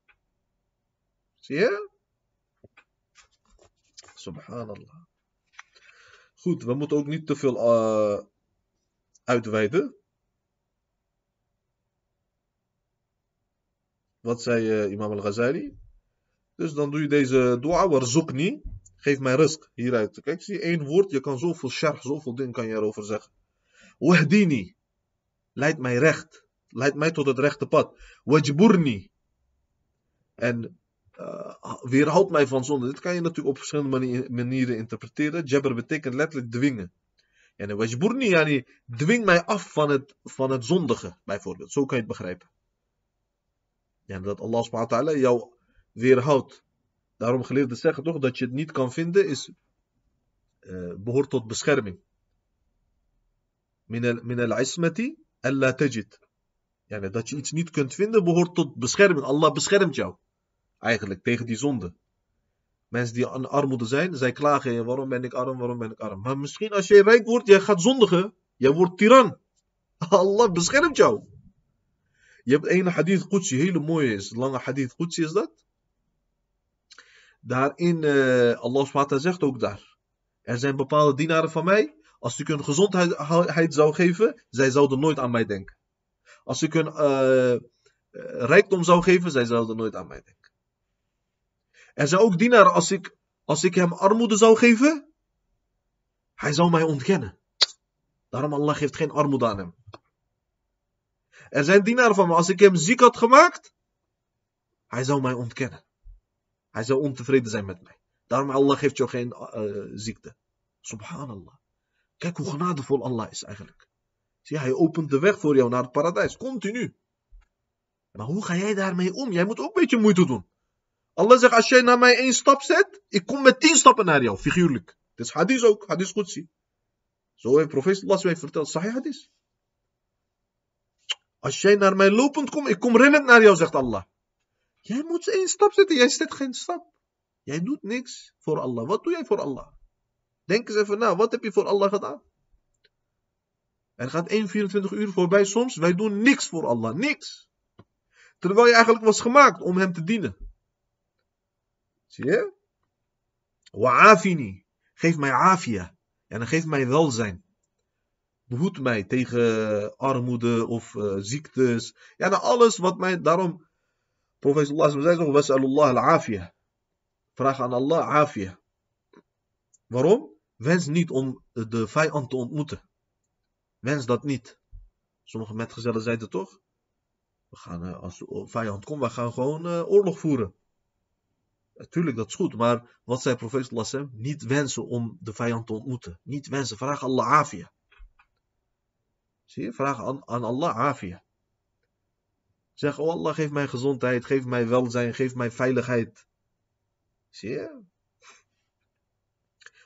Zie je? Subhanallah. Goed, we moeten ook niet te veel uh, uitweiden. Wat zei uh, Imam al-Ghazali? Dus dan doe je deze dua, warzoekni. Geef mij rust hieruit. Kijk, zie je één woord, je kan zoveel sharh, zoveel dingen kan je erover zeggen. Wahdini. Leid mij recht. Leid mij tot het rechte pad. Wajburni. En uh, weerhoud mij van zonde. Dit kan je natuurlijk op verschillende manieren interpreteren. Jabber betekent letterlijk dwingen. En wajburni, yani, dwing mij af van het, van het zondige, bijvoorbeeld. Zo kan je het begrijpen. Dat Allah subhanahu wa ta'ala jou weerhoudt. Daarom geleerden zeggen toch dat je het niet kan vinden is uh, behoort tot bescherming. Min al-ismati alla tajid. Ja, dat je iets niet kunt vinden behoort tot bescherming. Allah beschermt jou. Eigenlijk tegen die zonde. Mensen die aan armoede zijn, zij klagen. Waarom ben ik arm, waarom ben ik arm. Maar misschien als jij rijk wordt, jij gaat zondigen. Jij wordt tiran. Allah beschermt jou. Je hebt een hadith Qudsi, hele mooie is. Lange hadith Qudsi is dat. Daarin, uh, Allah subhanahu zegt ook daar. Er zijn bepaalde dienaren van mij. Als ik hun gezondheid zou geven, zij zouden nooit aan mij denken. Als ik hun uh, rijkdom zou geven, zij zouden nooit aan mij denken. Er zijn ook dienaren, als ik, als ik hem armoede zou geven, hij zou mij ontkennen. Daarom Allah geeft geen armoede aan hem. Er zijn dienaren van me, als ik hem ziek had gemaakt, hij zou mij ontkennen. Hij zou ontevreden zijn met mij. Daarom Allah geeft jou geen uh, ziekte. Subhanallah. Kijk hoe genadevol Allah is eigenlijk. Zie, hij opent de weg voor jou naar het paradijs. Continu. Maar hoe ga jij daarmee om? Jij moet ook een beetje moeite doen. Allah zegt, als jij naar mij één stap zet, ik kom met tien stappen naar jou, figuurlijk. Het is hadith ook, hadith Qudsi. Zo heeft profeet Allah heeft verteld, sahih hadith. Als jij naar mij lopend komt, ik kom rennend naar jou, zegt Allah. Jij moet één stap zetten, jij zet geen stap. Jij doet niks voor Allah. Wat doe jij voor Allah? Denk eens even na, wat heb je voor Allah gedaan? Er gaat 1, 24 uur voorbij soms, wij doen niks voor Allah, niks. Terwijl je eigenlijk was gemaakt om hem te dienen. Zie je? Wa'afini. Geef mij afia. En dan geef mij welzijn. Behoed mij tegen armoede of uh, ziektes. Ja, nou alles wat mij. Daarom, profeet Allah zei toch: Wasalullah al-afia. Vraag aan Allah afia. Waarom? Wens niet om de vijand te ontmoeten. Wens dat niet. Sommige metgezellen zeiden toch? We gaan, uh, als de vijand komt, we gaan gewoon uh, oorlog voeren. Natuurlijk, dat is goed, maar wat zei profeet Lassem? Niet wensen om de vijand te ontmoeten. Niet wensen, vraag Allah afia. Zie je, vraag aan, aan Allah afia. Zeg, oh Allah, geef mij gezondheid, geef mij welzijn, geef mij veiligheid. Zie je?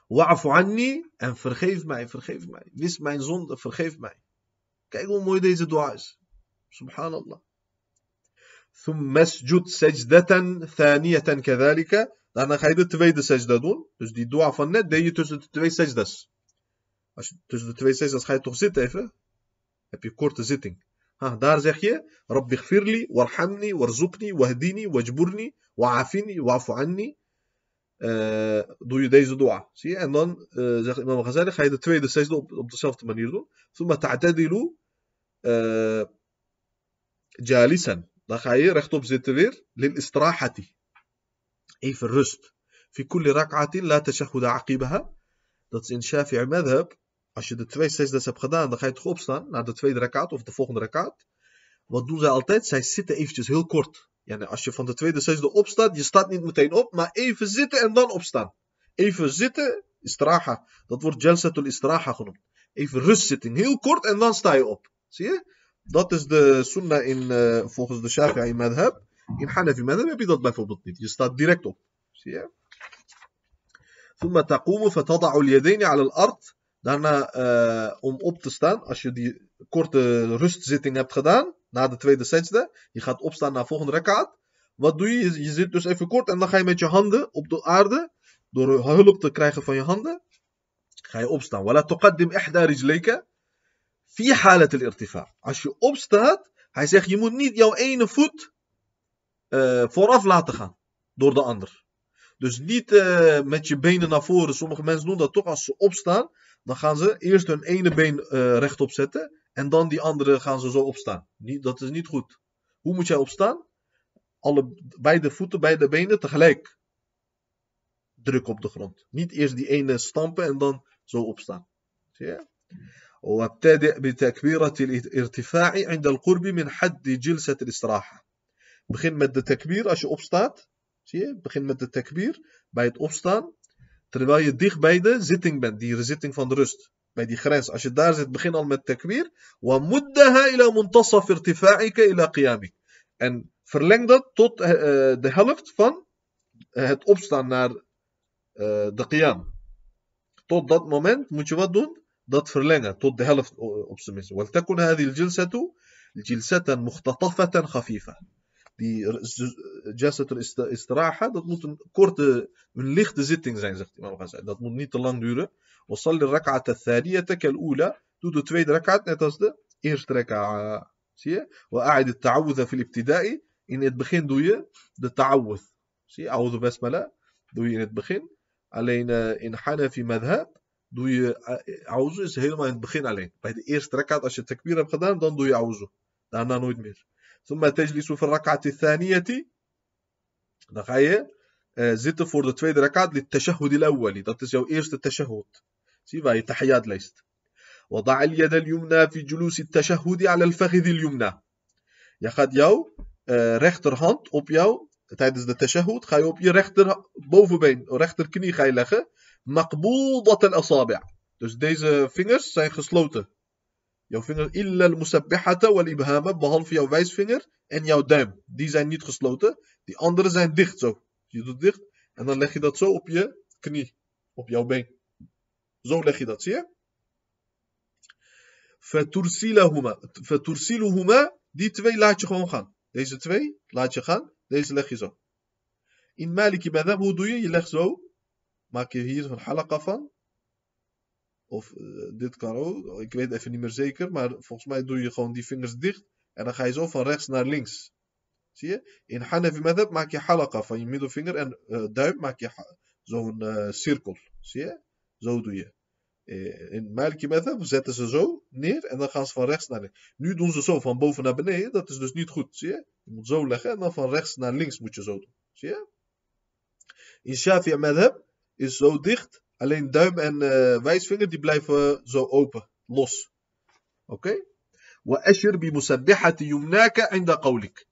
Wa'afu anni en vergeef mij, vergeef mij. Wis mijn zonde, vergeef mij. Kijk hoe mooi deze dua is. Subhanallah. ثم اسجد سجدة ثانية كذلك daarna ga je de tweede sajda doen dus die dua van net deed je tussen de twee sajdas als je tussen de twee sajdas ga je toch zitten even heb je korte zitting ha, daar zeg je Rabbi gfirli warhamni warzuqni wahdini wajburni wa'afini wa'fu anni uh, doe je deze dua zie je en dan uh, zegt imam Ghazali ga je de tweede sajda op, op dezelfde manier doen ثم تعتدل uh, جالسا Dan ga je rechtop zitten weer. Lil istrahati. Even rust. Fi kulli rak'atin la tashahuda aqibaha. Dat is in Shafi'i madhab. Als je de twee sesdes hebt gedaan, dan ga je toch opstaan naar de tweede rakaat of de volgende rakaat. Wat doen zij altijd? Zij zitten eventjes heel kort. Ja, als je van de tweede sesde opstaat, je staat niet meteen op, maar even zitten en dan opstaan. Even zitten, istraha. Dat wordt jalsatul istraha genoemd. Even rustzitting, heel kort en dan sta je op. Zie je? Dat is de sunnah in, uh, volgens de Shafi'i madhab. In Hanafi madhab heb je dat bijvoorbeeld niet. Je staat direct op. Zie je? ثم تقوم فتضع اليدين على الأرض. Daarna uh, om op te staan, als je die korte rustzitting hebt gedaan, na de tweede sajda, je gaat opstaan naar de volgende rakaat. Wat doe je? je? Je zit dus even kort en dan ga je met je handen op de aarde, door hulp te krijgen van je handen, ga je opstaan. ولا تقدم إحدى رجليك Fi halat al-irtifa. Als je opstaat, hij zegt je moet niet jouw ene voet uh, vooraf laten gaan door de ander. Dus niet uh, met je benen naar voren. Sommige mensen doen dat toch als ze opstaan. Dan gaan ze eerst hun ene been uh, rechtop zetten. En dan die andere gaan ze zo opstaan. Niet, dat is niet goed. Hoe moet jij opstaan? Alle, beide voeten, beide benen tegelijk. Druk op de grond. Niet eerst die ene stampen en dan zo opstaan. Zie je? وابتدئ بتكبيرة الارتفاع عند القرب من حد جلسة الاستراحة je opstaat zie je begin met de takbir bij het opstaan terwijl je dicht bij de zitting bent die zitting van de rust bij die grens als je daar zit begin al met takbir ومدها إلى منتصف ارتفاعك إلى قيامك en verleng dat tot uh, de helft van het opstaan naar uh, de qiyam tot dat moment moet je wat doen dat verlengen tot de helft op zijn minst. ولتكن هذه الجلسة جلسة مختطفة خفيفة. Die jalsatul istiraha, dat moet een korte, een lichte zitting zijn, zegt Imam Ghazali. Dat moet niet te lang duren. وصلي الركعة الثانية كالأولى. Doe de tweede rakaat net als de eerste rakaat. Zie je? وأعد التعوذ في الابتداء. In het begin doe je de ta'awudh. Zie je? A'udhu basmala. Doe je in het begin. Alleen uh, in Hanafi madhab doe je auzu is helemaal in het begin alleen. Bij de eerste rakat, als je takbir hebt gedaan, dan doe je auzu. Daarna nooit meer. ثم تجلس في الركعة الثانية dan ga je uh, zitten voor de tweede rakat للتشهد الأولي dat is jouw eerste tashahhud zie waar je tahiyat leest وضع اليد اليمنى في جلوس التشهد على الفخذ اليمنى Je gaat jouw uh, rechterhand op jou, tijdens de tashahhud, ga je op je rechter bovenbeen, rechterknie ga je leggen. Maqboedat al-asabi'. Dus deze vingers zijn gesloten. Jouw vinger, illa al-musabbihata wal-ibhama, behalve jouw wijsvinger en jouw duim. Die zijn niet gesloten. Die andere zijn dicht zo. Je doet dicht en dan leg je dat zo op je knie, op jouw been. Zo leg je dat, zie je? Fatursiluhuma. Die twee laat je gewoon gaan. Deze twee laat je gaan. Deze leg je zo. In Maliki Madhab, hoe doe je? Je legt zo. Maak je hier een halaqa van. Of uh, dit kan ook. Ik weet even niet meer zeker. Maar volgens mij doe je gewoon die vingers dicht. En dan ga je zo van rechts naar links. Zie je? In Hanafi Madhab maak je halaqa van je middelvinger. En uh, duim maak je zo'n uh, cirkel. Zie je? Zo doe je. Eh, in Maliki Madhab zetten ze zo neer en dan gaan ze van rechts naar links. Nu doen ze zo van boven naar beneden, dat is dus niet goed, zie je? Je moet zo leggen en dan van rechts naar links moet je zo doen, zie je? In Shafi'i Madhab is zo dicht, alleen duim en uh, wijsvinger die blijven zo open, los. Oké? وأشر بمسبحة يمناك عند قولك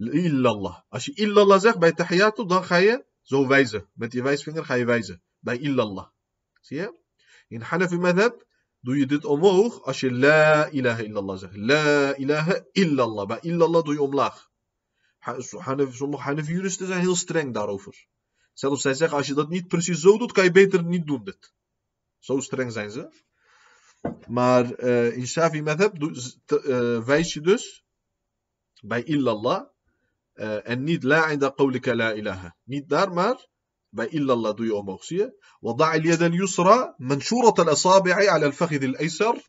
إلا الله Als je illallah zegt bij tahiyatu, dan ga je zo wijzen. Met je wijsvinger ga je wijzen. Bij illallah. Zie je? In Hanafi madhab doe je dit omhoog als je la ilaha illallah zegt. La ilaha illallah. Bij illallah doe je omlaag. Sommige Hanafi juristen zijn heel streng daarover. Zelfs zij zeggen, als je dat niet precies zo doet, kan je beter niet doen dit. Zo streng zijn ze. Maar uh, in Shafi Madhab uh, wijs je dus bij illallah. Uh, en niet la inda qawlika la ilaha. Niet daar, maar bij illallah doe je omhoog, zie je. Wada'a al-yad al-yusra manshurat al-asabi'i ala al-fakhid al-aysar.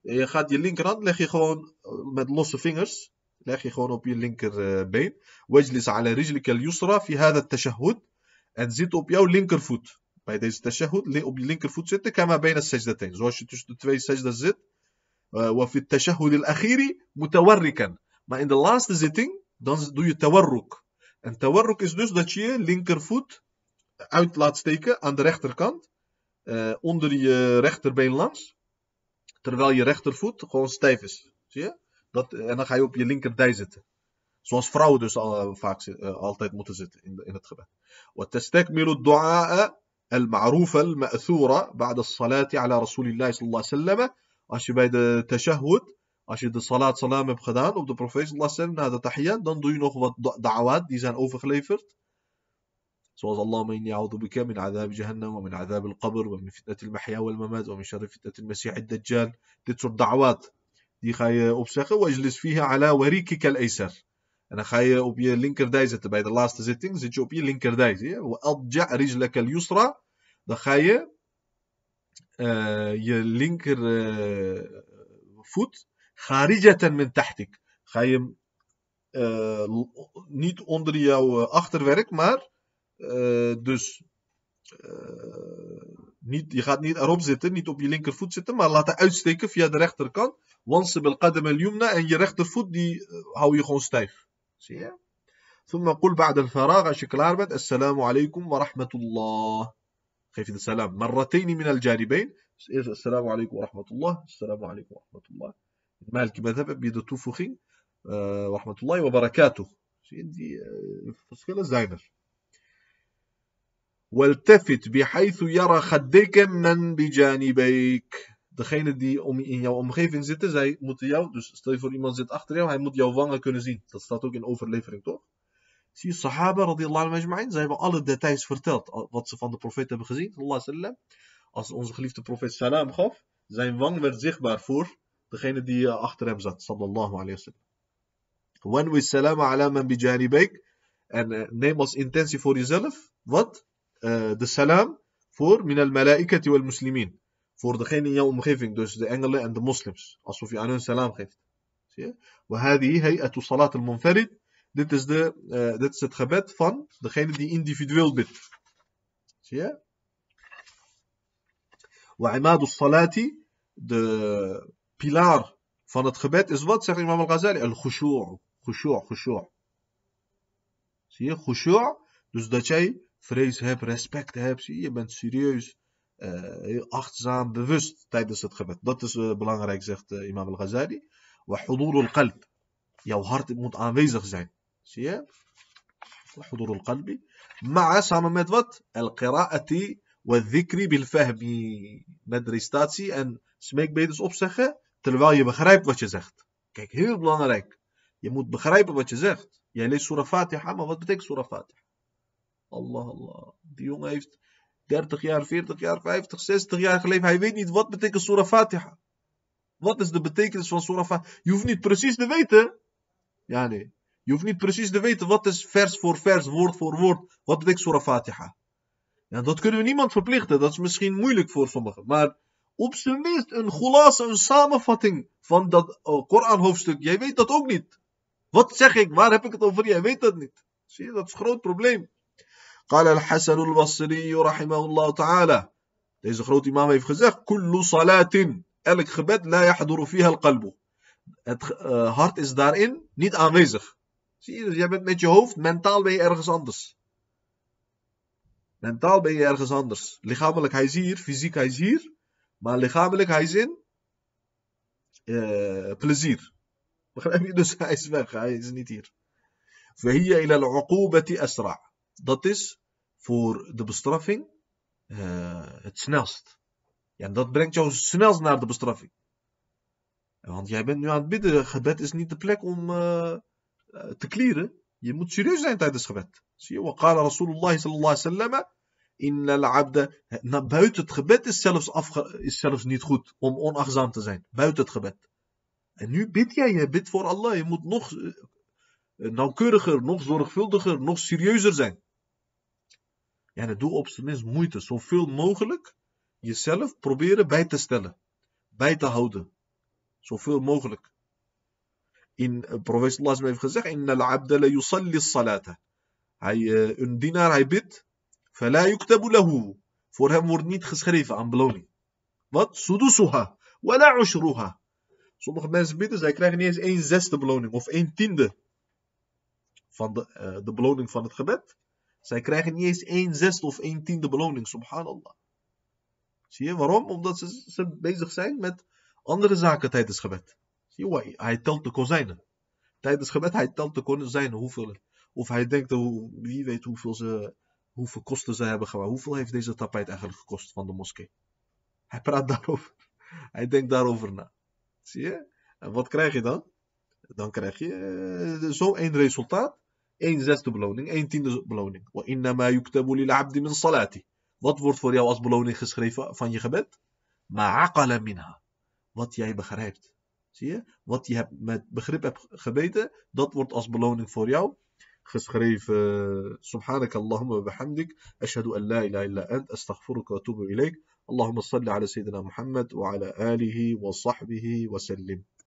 Je gaat je linkerhand, leg je gewoon met losse vingers. Leg je gewoon op je linkerbeen. Wajlis ala rijlika al-yusra fi hada tashahhud en zit op jouw linkervoet. Bij deze tashahhud op je linkervoet zitten كما بين السجدتين. Zoals je tussen de twee sajdas zit. وفي التشهد الأخير متوركا. Maar in de laatste zitting dan doe je tawarruk. En tawarruk is dus dat je je linkervoet uit laat steken aan de rechterkant. Uh, onder je rechterbeen langs. Terwijl je rechtervoet gewoon stijf is. Zie je? Dat, en dan ga je op je linkerdij zitten. Zoals vrouwen dus al, vaak uh, altijd moeten zitten in, in het gebed. وتستكمل الدعاء المعروف المأثورة بعد الصلاة على رسول الله صلى الله عليه وسلم. Als je bij de tashahhud, als je de salat salam hebt gedaan op de profeet sallallahu alaihi wasallam na de tahiyyat, dan doe je nog wat da'awat die zijn overgeleverd. zoals اللهم إني أعوذ بك من عذاب جهنم ومن عذاب القبر ومن فتنة المحيا والممات ومن شر فتنة المسيح الدجال dit soort da'wat die ga je opzeggen واجلس فيها على وريكك الأيسر En dan ga je op je linkerdij zitten. Bij de laatste zitting zit je op je linkerdij. Zie je? yusra. Dan ga je uh, je linkervoet. Eh, Kharijatan min tahtik. Ga je eh, niet onder jouw achterwerk, maar dus niet, je gaat niet erop zitten, niet op je linkervoet zitten, maar laten uitsteken via de rechterkant. Wansib al-qadam al-yumna en je rechtervoet die hou je gewoon stijf. ثم قل بعد الفراغ شكلاربت السلام عليكم ورحمة الله. خيف السلام مرتين من الجانبين. السلام عليكم ورحمة الله. السلام عليكم ورحمة الله. مالك مذهب بيد توفخي آه، ورحمة الله وبركاته. سيدي فسكلة آه، زاينر. والتفت بحيث يرى خديك من بجانبيك. Degene die om, in jouw omgeving zitten, zij moeten jou, dus stel je voor iemand zit achter jou, hij moet jouw wangen kunnen zien. Dat staat ook in overlevering, toch? Zie je, Sahaba radiyallahu anhu zij hebben alle details verteld, wat ze van de profeet hebben gezien, sallam. Als onze geliefde profeet salam gaf, zijn wang werd zichtbaar voor degene die achter hem zat, sallallahu alayhi wa sallam. When we salam ala man bijanibayk, en uh, neem als intentie voor jezelf, wat? de salam voor min al malaikati wal muslimin Voor degene in jouw omgeving, dus de engelen en de moslims. Alsof je aan hun salam geeft. Zie je? وهذه هيئة صلاة المنفرد. Dit is, de, uh, dit is het gebed van degene die individueel bidt. Zie je? وعماد الصلاة. De pilaar van het gebed is wat? Zegt Imam al-Ghazali. Al-khushu'. Khushu', khushu'. Zie je? Khushu'. Dus dat jij vrees hebt, respect hebt. Zie je bent serieus, uh, Eh, heel achtzaam, bewust tijdens het gebed. Dat is eh, belangrijk, zegt eh, Imam al-Ghazali. Wa al-qalb. Jouw hart moet aanwezig zijn. Zie je? Hudurul al-qalbi. Maar samen met wat? Al-qira'ati wa dhikri bil fahmi. Met recitatie en opzeggen, terwijl je begrijpt wat je zegt. Kijk, heel belangrijk. Je moet begrijpen wat je zegt. Jij leest Surah Fatiha, maar wat betekent Surah Fatiha? Allah, Allah. Die jongen heeft 30 jaar, 40 jaar, 50, 60 jaar geleefd. Hij weet niet wat betekent Surah Fatiha. Wat is de betekenis van Surah Fatiha? Je hoeft niet precies te weten. Ja, nee. Je hoeft niet precies te weten wat is vers voor vers, woord voor woord. Wat betekent Surah Fatiha? Ja, dat kunnen we niemand verplichten. Dat is misschien moeilijk voor sommigen. Maar op zijn minst een gulasa, een samenvatting van dat uh, Koran hoofdstuk. Jij weet dat ook niet. Wat zeg ik? Waar heb ik het over? Jij weet dat niet. Zie je, dat is een groot probleem. قال الحسن البصري رحمه الله تعالى. ليس خروت في خزاق كل صلاة ألك خبت لا يحضر فيها القلب. هارت إز دار إن نيت أنغيزغ سير يا بنت ميتش هوفت منتال بي إرغس أندرس منتال بي إرغس أندرس لخاملك هاي زير فيزيك هاي زير ما لخاملك هاي زين بلزير بخلاف يدوس هاي سفاق هاي زنيتير فهي إلى العقوبة أسرع dat is voor de bestraffing eh, het snelst. Ja, dat brengt jou snelst naar de bestraffing. Want jij bent nu aan het bidden. Gebed is niet de plek om eh, eh, te klieren. Je moet serieus zijn tijdens gebed. Zie je, waqala Rasulullah sallallahu alaihi wasallam. Inna. Buiten het gebed is zelfs, is zelfs niet goed om onachtzaam te zijn. Buiten het gebed. En nu bid jij, je bidt voor Allah. Je moet nog nauwkeuriger, nog zorgvuldiger, nog serieuzer zijn. Ja, dat doe op zijn minst moeite. Zoveel mogelijk jezelf proberen bij te stellen. Bij te houden. Zoveel mogelijk. In uh, profeet sallallahu heeft gezegd: Inna al-abda la yusalli salata. Hij, uh, een dienaar, hij bidt. Fala. Voor hem wordt niet geschreven aan beloning. Wat? Sudusuha. Wala ushruha. Sommige mensen bidden, zij krijgen niet eens een zesde beloning of een tiende van de, uh, de beloning van het gebed. Zij krijgen niet eens een zesde of een tiende beloning, subhanallah. Zie je waarom? Omdat ze, bezig zijn met andere zaken tijdens gebed. Zie je, hij telt de kozijnen. Tijdens gebed, hij telt de kozijnen. Hoeveel, of hij denkt, wie weet hoeveel, ze, hoeveel kosten ze hebben gemaakt. Hoeveel heeft deze tapijt eigenlijk gekost van de moskee? Hij praat daarover. Hij denkt daarover na. Zie je? En wat krijg je dan? Dan krijg je uh, zo één resultaat. 1 zesde beloning, 1 tiende beloning. Wat wordt voor jou als beloning geschreven van je gebed? Ma'aqala minha. Wat jij begrijpt. Zie je? Wat je hebt met begrip hebt gebeten, dat wordt als beloning voor jou geschreven. Subhanak Allahumma bihamdik. Ashhadu an la ilaha illa ant. Astaghfiruka wa atubu ilayk. اللهم صل على سيدنا محمد وعلى آله وصحبه وسلم